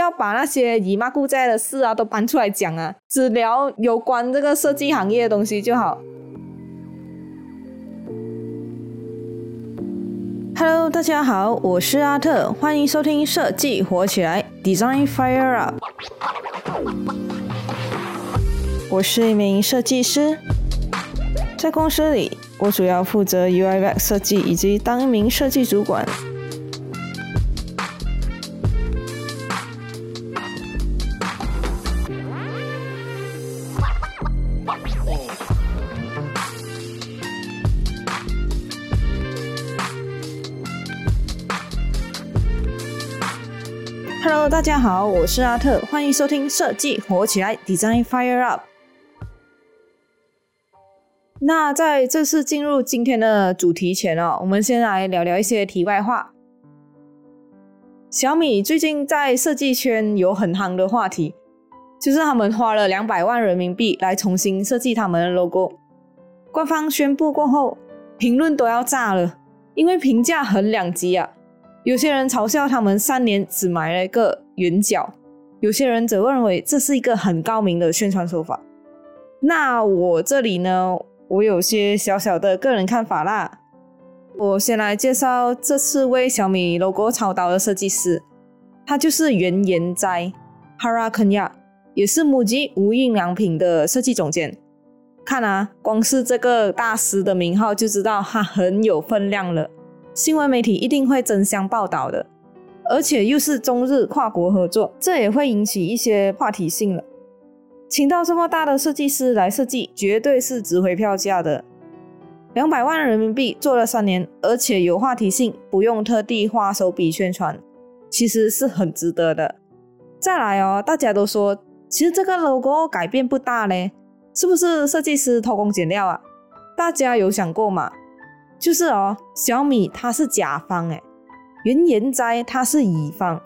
要把那些姨妈姑在的事啊都搬出来讲啊，只聊有关这个设计行业的东西就好。Hello，大家好，我是阿特，欢迎收听设计火起来，Design Fire Up。我是一名设计师，在公司里，我主要负责 UI/UX 设计以及当一名设计主管。Hello，大家好，我是阿特，欢迎收听设计火起来，Design Fire Up。那在正式进入今天的主题前哦，我们先来聊聊一些题外话。小米最近在设计圈有很夯的话题，就是他们花了两百万人民币来重新设计他们的 logo。官方宣布过后，评论都要炸了，因为评价很两极啊。有些人嘲笑他们三年只买了一个圆角，有些人则认为这是一个很高明的宣传手法。那我这里呢，我有些小小的个人看法啦。我先来介绍这次为小米 logo 操刀的设计师，他就是原研哉 Hara Kenya，也是母鸡无印良品的设计总监。看啊，光是这个大师的名号就知道他很有分量了。新闻媒体一定会争相报道的，而且又是中日跨国合作，这也会引起一些话题性了。请到这么大的设计师来设计，绝对是值回票价的。两百万人民币做了三年，而且有话题性，不用特地花手笔宣传，其实是很值得的。再来哦，大家都说，其实这个 logo 改变不大嘞，是不是设计师偷工减料啊？大家有想过吗？就是哦，小米它是甲方诶，原研哉它是乙方，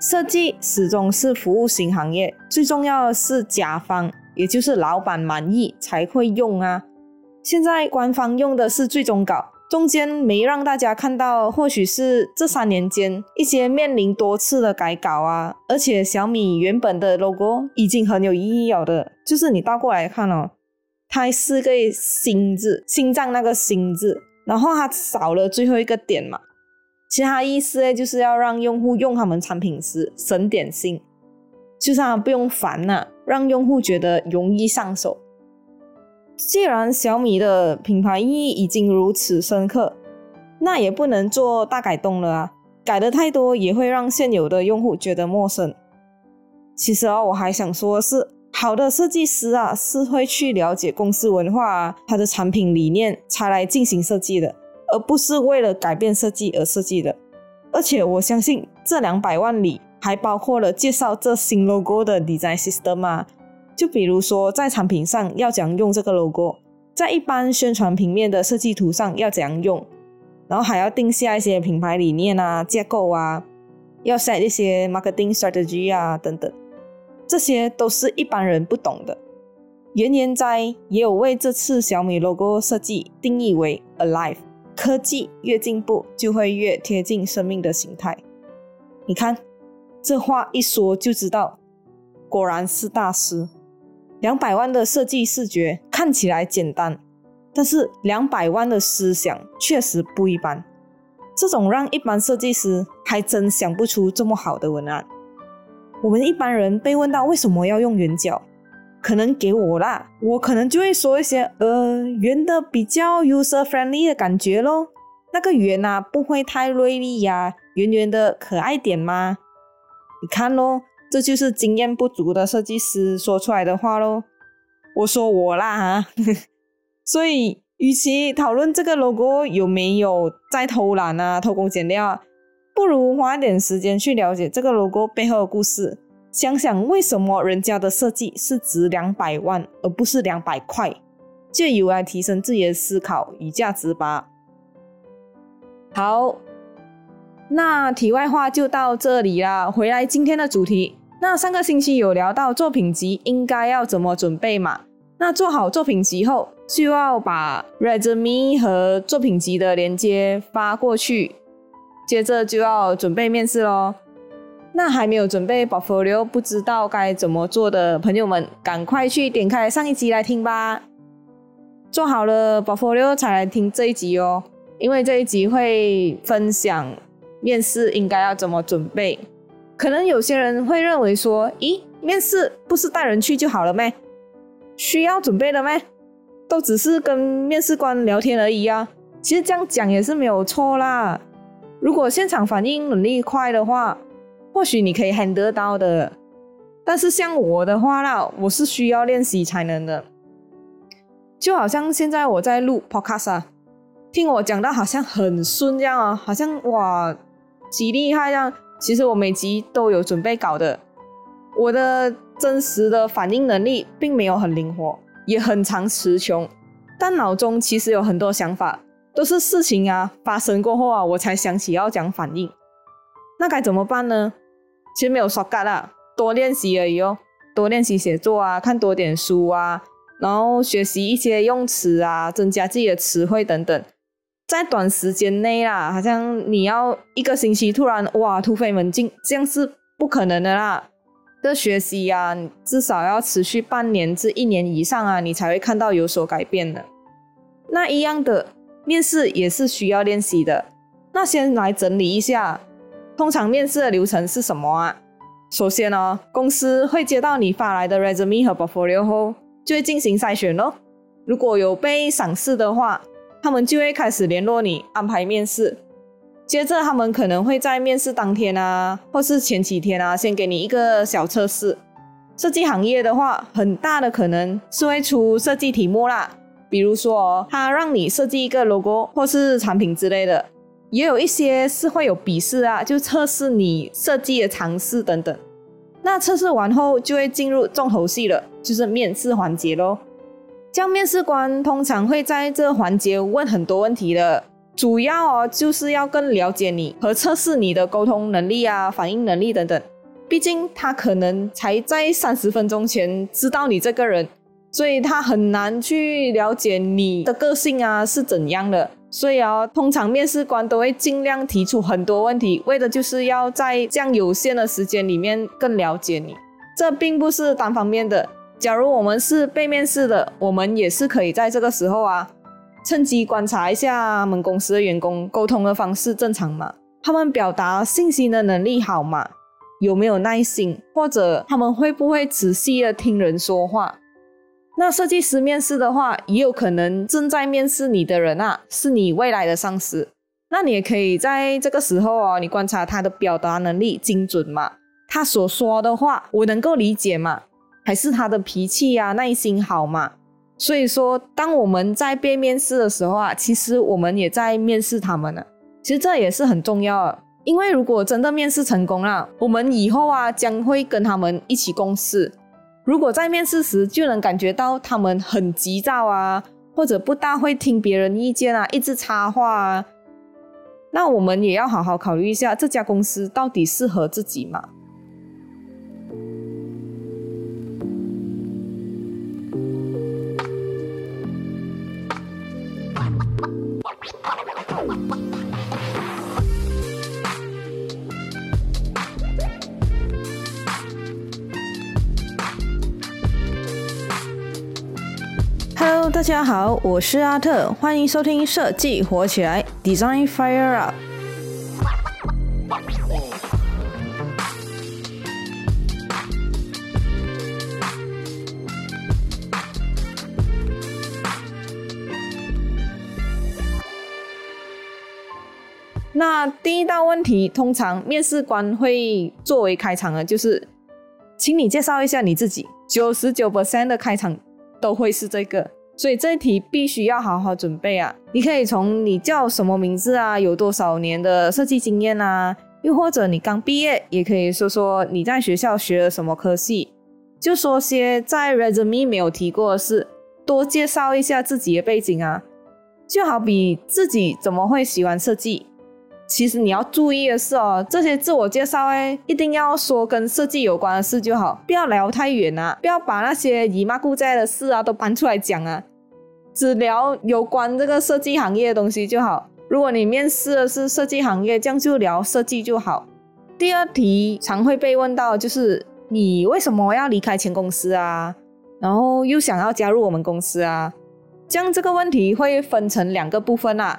设计始终是服务型行业，最重要的是甲方，也就是老板满意才会用啊。现在官方用的是最终稿，中间没让大家看到，或许是这三年间一些面临多次的改稿啊，而且小米原本的 logo 已经很有意义了的，就是你倒过来看哦，它是个心字，心脏那个心字。然后它少了最后一个点嘛，其他意思呢，就是要让用户用他们产品时省点心，就是他不用烦呐，让用户觉得容易上手。既然小米的品牌意义已经如此深刻，那也不能做大改动了啊，改的太多也会让现有的用户觉得陌生。其实啊，我还想说的是。好的设计师啊，是会去了解公司文化啊，他的产品理念才来进行设计的，而不是为了改变设计而设计的。而且我相信这两百万里还包括了介绍这新 logo 的 design system 啊，就比如说在产品上要怎样用这个 logo，在一般宣传平面的设计图上要怎样用，然后还要定下一些品牌理念啊、架构啊，要 set 一些 marketing strategy 啊等等。这些都是一般人不懂的。原研哉也有为这次小米 logo 设计定义为 alive，科技越进步就会越贴近生命的形态。你看，这话一说就知道，果然是大师。两百万的设计视觉看起来简单，但是两百万的思想确实不一般。这种让一般设计师还真想不出这么好的文案。我们一般人被问到为什么要用圆角，可能给我啦，我可能就会说一些呃圆的比较 user friendly 的感觉咯。那个圆啊不会太锐利呀，圆圆的可爱点吗？你看咯，这就是经验不足的设计师说出来的话咯。我说我啦哈，所以与其讨论这个 logo 有没有在偷懒啊、偷工减料。不如花点时间去了解这个 logo 背后的故事，想想为什么人家的设计是值两百万而不是两百块，借由来提升自己的思考与价值吧。好，那题外话就到这里啦。回来今天的主题，那上个星期有聊到作品集应该要怎么准备嘛？那做好作品集后，就要把 resume 和作品集的连接发过去。接着就要准备面试喽。那还没有准备 portfolio，不知道该怎么做的朋友们，赶快去点开上一集来听吧。做好了 portfolio 才来听这一集哦，因为这一集会分享面试应该要怎么准备。可能有些人会认为说，咦，面试不是带人去就好了咩？需要准备的咩？都只是跟面试官聊天而已啊。其实这样讲也是没有错啦。如果现场反应能力快的话，或许你可以 handle 到的，但是像我的话啦，我是需要练习才能的。就好像现在我在录 podcast 啊，听我讲到好像很顺这样啊，好像哇，极厉害这样。其实我每集都有准备稿的，我的真实的反应能力并没有很灵活，也很常词穷，但脑中其实有很多想法，都是事情啊发生过后啊，我才想起要讲反应。那该怎么办呢？其实没有说干啦，多练习而已哦，多练习写作啊，看多点书啊，然后学习一些用词啊，增加自己的词汇等等，在短时间内啦，好像你要一个星期突然哇突飞猛进，这样是不可能的啦。这学习呀，至少要持续半年至一年以上啊，你才会看到有所改变的。那一样的面试也是需要练习的。那先来整理一下。通常面试的流程是什么啊？首先呢，公司会接到你发来的 resume 和 portfolio 后，就会进行筛选咯。如果有被赏识的话，他们就会开始联络你安排面试。接着他们可能会在面试当天啊，或是前几天啊，先给你一个小测试。设计行业的话，很大的可能是会出设计题目啦，比如说他让你设计一个 logo 或是产品之类的。也有一些是会有笔试啊，就测试你设计的尝试等等。那测试完后就会进入重头戏了，就是面试环节喽。这样面试官通常会在这环节问很多问题的，主要哦就是要更了解你和测试你的沟通能力啊、反应能力等等。毕竟他可能才在三十分钟前知道你这个人，所以他很难去了解你的个性啊是怎样的。所以啊，通常面试官都会尽量提出很多问题，为的就是要在这样有限的时间里面更了解你。这并不是单方面的。假如我们是被面试的，我们也是可以在这个时候啊，趁机观察一下我们公司的员工沟通的方式正常吗？他们表达信息的能力好吗？有没有耐心？或者他们会不会仔细的听人说话？那设计师面试的话，也有可能正在面试你的人啊，是你未来的上司。那你也可以在这个时候哦，你观察他的表达能力精准吗？他所说的话我能够理解吗？还是他的脾气呀、耐心好吗？所以说，当我们在被面试的时候啊，其实我们也在面试他们呢。其实这也是很重要的，因为如果真的面试成功了，我们以后啊将会跟他们一起共事。如果在面试时就能感觉到他们很急躁啊，或者不大会听别人意见啊，一直插话啊，那我们也要好好考虑一下这家公司到底适合自己吗大家好，我是阿特，欢迎收听设计火起来，Design Fire Up。那第一道问题，通常面试官会作为开场的，就是，请你介绍一下你自己。九十九 percent 的开场。都会是这个，所以这一题必须要好好准备啊！你可以从你叫什么名字啊，有多少年的设计经验啊，又或者你刚毕业，也可以说说你在学校学了什么科系，就说些在 resume 没有提过的事，多介绍一下自己的背景啊，就好比自己怎么会喜欢设计。其实你要注意的是哦，这些自我介绍哎，一定要说跟设计有关的事就好，不要聊太远啊，不要把那些姨妈姑在的事啊都搬出来讲啊，只聊有关这个设计行业的东西就好。如果你面试的是设计行业，这样就聊设计就好。第二题常会被问到，就是你为什么要离开前公司啊？然后又想要加入我们公司啊？这样这个问题会分成两个部分啊。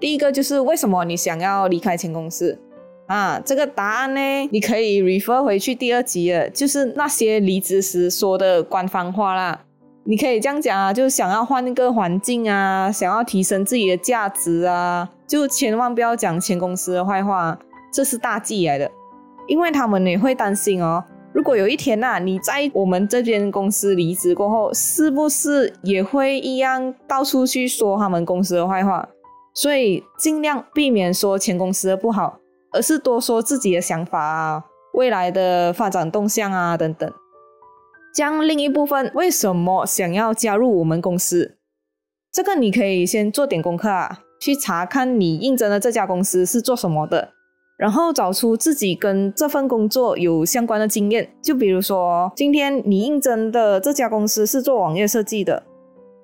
第一个就是为什么你想要离开前公司啊？这个答案呢，你可以 refer 回去第二集了，就是那些离职时说的官方话啦。你可以这样讲啊，就是想要换一个环境啊，想要提升自己的价值啊，就千万不要讲前公司的坏话，这是大忌来的。因为他们也会担心哦，如果有一天呐，你在我们这间公司离职过后，是不是也会一样到处去说他们公司的坏话？所以尽量避免说前公司的不好，而是多说自己的想法啊，未来的发展动向啊等等。将另一部分为什么想要加入我们公司？这个你可以先做点功课啊，去查看你应征的这家公司是做什么的。然后找出自己跟这份工作有相关的经验，就比如说今天你应征的这家公司是做网页设计的，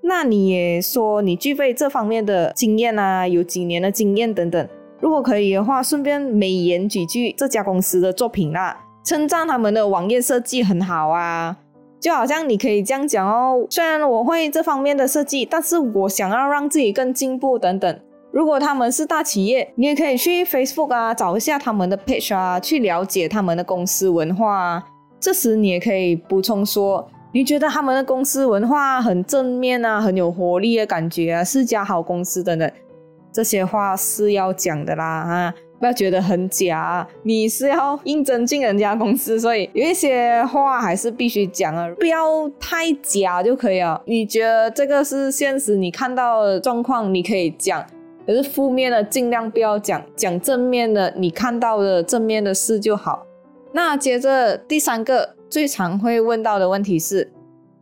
那你也说你具备这方面的经验啊，有几年的经验等等。如果可以的话，顺便美言几句这家公司的作品啦，称赞他们的网页设计很好啊，就好像你可以这样讲哦，虽然我会这方面的设计，但是我想要让自己更进步等等。如果他们是大企业，你也可以去 Facebook 啊找一下他们的 page 啊，去了解他们的公司文化啊。这时你也可以补充说，你觉得他们的公司文化很正面啊，很有活力的感觉啊，是家好公司等等。这些话是要讲的啦啊，不要觉得很假。你是要应征进人家公司，所以有一些话还是必须讲啊，不要太假就可以了。你觉得这个是现实，你看到的状况，你可以讲。可是负面的尽量不要讲，讲正面的，你看到的正面的事就好。那接着第三个最常会问到的问题是，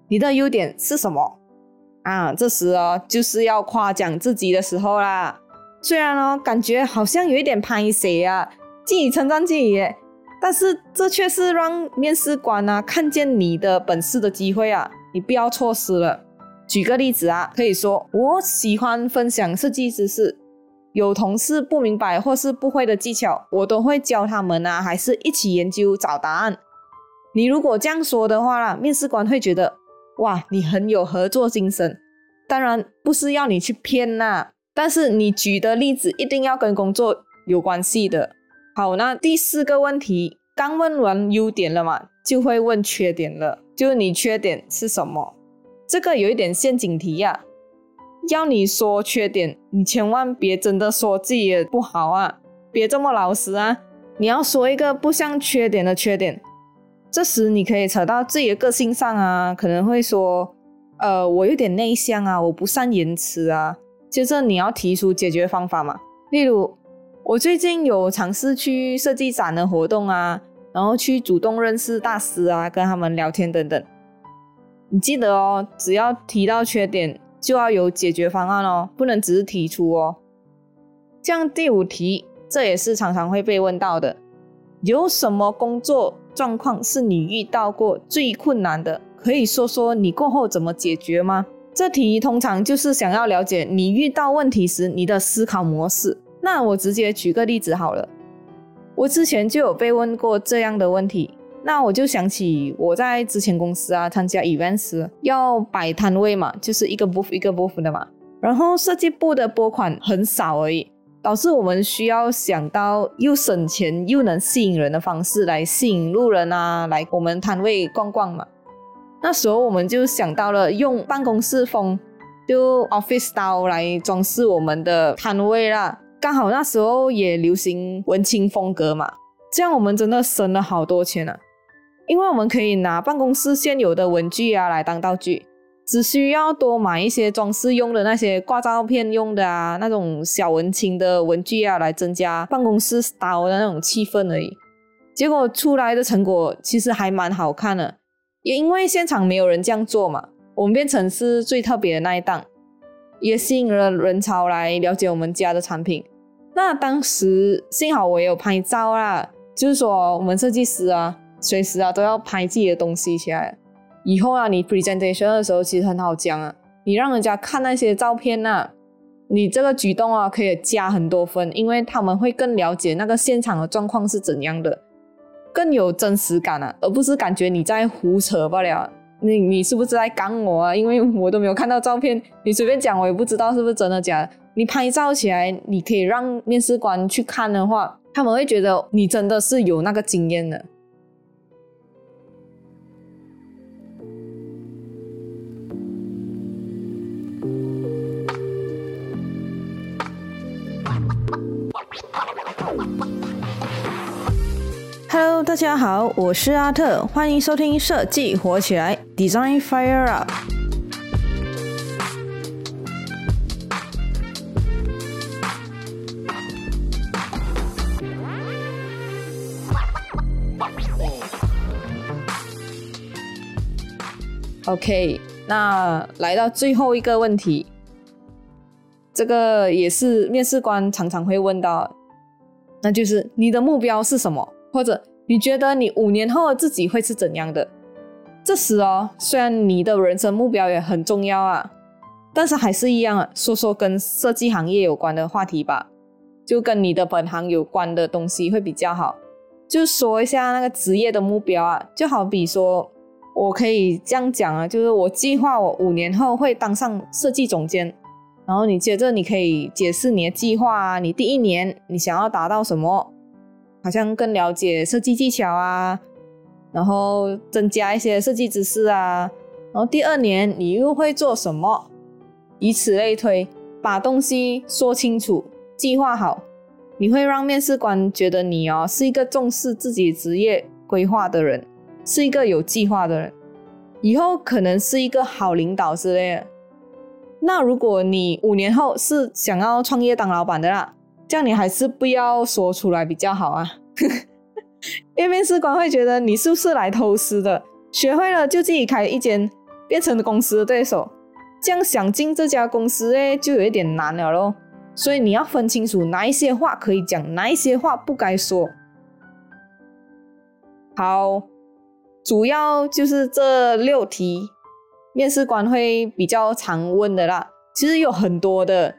你的优点是什么啊？这时哦就是要夸奖自己的时候啦。虽然哦感觉好像有一点拍谁啊，自己称赞自己耶，但是这却是让面试官啊看见你的本事的机会啊，你不要错失了。举个例子啊，可以说我喜欢分享设计知识，有同事不明白或是不会的技巧，我都会教他们啊，还是一起研究找答案。你如果这样说的话啦，面试官会觉得哇，你很有合作精神。当然不是要你去骗呐，但是你举的例子一定要跟工作有关系的。好，那第四个问题，刚问完优点了嘛，就会问缺点了，就是你缺点是什么？这个有一点陷阱题呀，要你说缺点，你千万别真的说自己不好啊，别这么老实啊，你要说一个不像缺点的缺点，这时你可以扯到自己的个性上啊，可能会说，呃，我有点内向啊，我不善言辞啊，接着你要提出解决方法嘛，例如我最近有尝试去设计展的活动啊，然后去主动认识大师啊，跟他们聊天等等。你记得哦，只要提到缺点，就要有解决方案哦，不能只是提出哦。这样第五题，这也是常常会被问到的，有什么工作状况是你遇到过最困难的？可以说说你过后怎么解决吗？这题通常就是想要了解你遇到问题时你的思考模式。那我直接举个例子好了，我之前就有被问过这样的问题。那我就想起我在之前公司啊参加 events 要摆摊位嘛，就是一个 booth 一个 booth 的嘛。然后设计部的拨款很少而已，导致我们需要想到又省钱又能吸引人的方式来吸引路人啊来我们摊位逛逛嘛。那时候我们就想到了用办公室风，就 office style 来装饰我们的摊位啦。刚好那时候也流行文青风格嘛，这样我们真的省了好多钱啊。因为我们可以拿办公室现有的文具啊来当道具，只需要多买一些装饰用的那些挂照片用的啊那种小文青的文具啊来增加办公室 style 的那种气氛而已。结果出来的成果其实还蛮好看的，也因为现场没有人这样做嘛，我们变成是最特别的那一档，也吸引了人潮来了解我们家的产品。那当时幸好我也有拍照啦，就是说我们设计师啊。随时啊都要拍自己的东西起来，以后啊你 presentation 的时候其实很好讲啊，你让人家看那些照片呐，你这个举动啊可以加很多分，因为他们会更了解那个现场的状况是怎样的，更有真实感啊，而不是感觉你在胡扯罢了。你你是不是在干我啊？因为我都没有看到照片，你随便讲我也不知道是不是真的假的。你拍照起来，你可以让面试官去看的话，他们会觉得你真的是有那个经验的。Hello，大家好，我是阿特，欢迎收听设计火起来，Design Fire Up。OK，那来到最后一个问题，这个也是面试官常常会问到，那就是你的目标是什么？或者你觉得你五年后的自己会是怎样的？这时哦，虽然你的人生目标也很重要啊，但是还是一样，说说跟设计行业有关的话题吧，就跟你的本行有关的东西会比较好。就说一下那个职业的目标啊，就好比说，我可以这样讲啊，就是我计划我五年后会当上设计总监，然后你接着你可以解释你的计划啊，你第一年你想要达到什么？好像更了解设计技巧啊，然后增加一些设计知识啊，然后第二年你又会做什么？以此类推，把东西说清楚，计划好，你会让面试官觉得你哦是一个重视自己职业规划的人，是一个有计划的人，以后可能是一个好领导之类的。那如果你五年后是想要创业当老板的啦？这样你还是不要说出来比较好啊，因为面试官会觉得你是不是来偷师的，学会了就自己开一间，变成公司的对手，这样想进这家公司诶就有一点难了咯。所以你要分清楚哪一些话可以讲，哪一些话不该说。好，主要就是这六题，面试官会比较常问的啦，其实有很多的。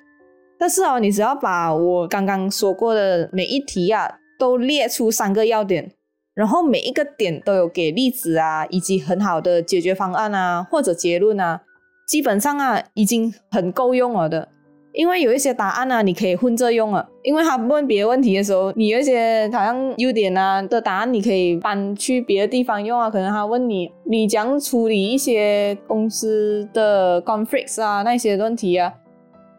但是哦，你只要把我刚刚说过的每一题啊，都列出三个要点，然后每一个点都有给例子啊，以及很好的解决方案啊，或者结论啊，基本上啊，已经很够用了的。因为有一些答案呢，你可以混着用啊。因为他问别的问题的时候，你有一些好像优点啊的答案，你可以搬去别的地方用啊。可能他问你，你将处理一些公司的 conflicts 啊那些问题啊。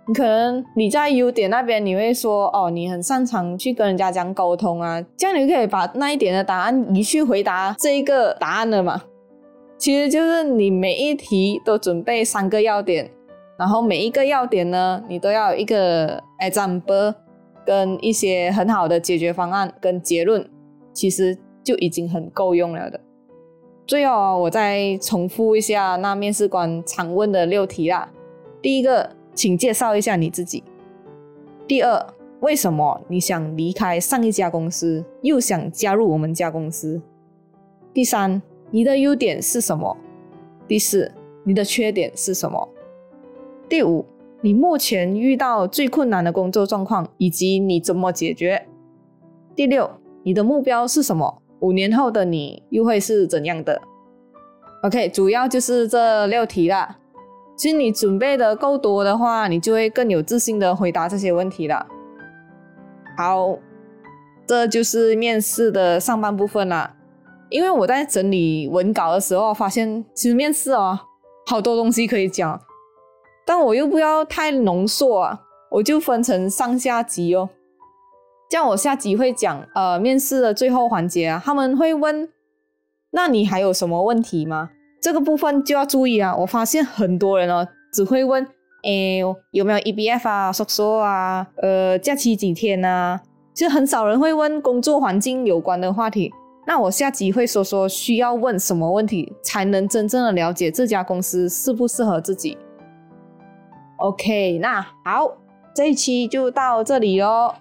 你可能你在优点那边，你会说哦，你很擅长去跟人家讲沟通啊，这样你可以把那一点的答案移去回答这一个答案了嘛？其实就是你每一题都准备三个要点，然后每一个要点呢，你都要有一个 example 跟一些很好的解决方案跟结论，其实就已经很够用了的。最后我再重复一下那面试官常问的六题啦，第一个。请介绍一下你自己。第二，为什么你想离开上一家公司，又想加入我们家公司？第三，你的优点是什么？第四，你的缺点是什么？第五，你目前遇到最困难的工作状况，以及你怎么解决？第六，你的目标是什么？五年后的你又会是怎样的？OK，主要就是这六题啦。其实你准备的够多的话，你就会更有自信的回答这些问题了。好，这就是面试的上半部分了。因为我在整理文稿的时候，发现其实面试哦，好多东西可以讲，但我又不要太浓缩啊，我就分成上下集哦。这样我下集会讲呃面试的最后环节啊，他们会问，那你还有什么问题吗？这个部分就要注意啊！我发现很多人哦，只会问，哎，有没有 EBF 啊、收缩啊、呃，假期几天啊，其实很少人会问工作环境有关的话题。那我下集会说说需要问什么问题，才能真正的了解这家公司适不适合自己。OK，那好，这一期就到这里喽。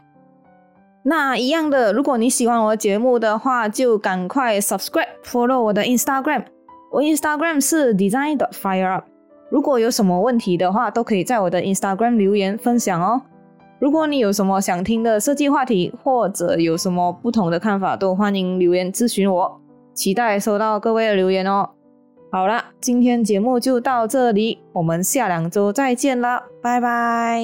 那一样的，如果你喜欢我的节目的话，就赶快 subscribe、follow 我的 Instagram。我 Instagram 是 design 的 fire up，如果有什么问题的话，都可以在我的 Instagram 留言分享哦。如果你有什么想听的设计话题，或者有什么不同的看法，都欢迎留言咨询我。期待收到各位的留言哦。好了，今天节目就到这里，我们下两周再见了，拜拜。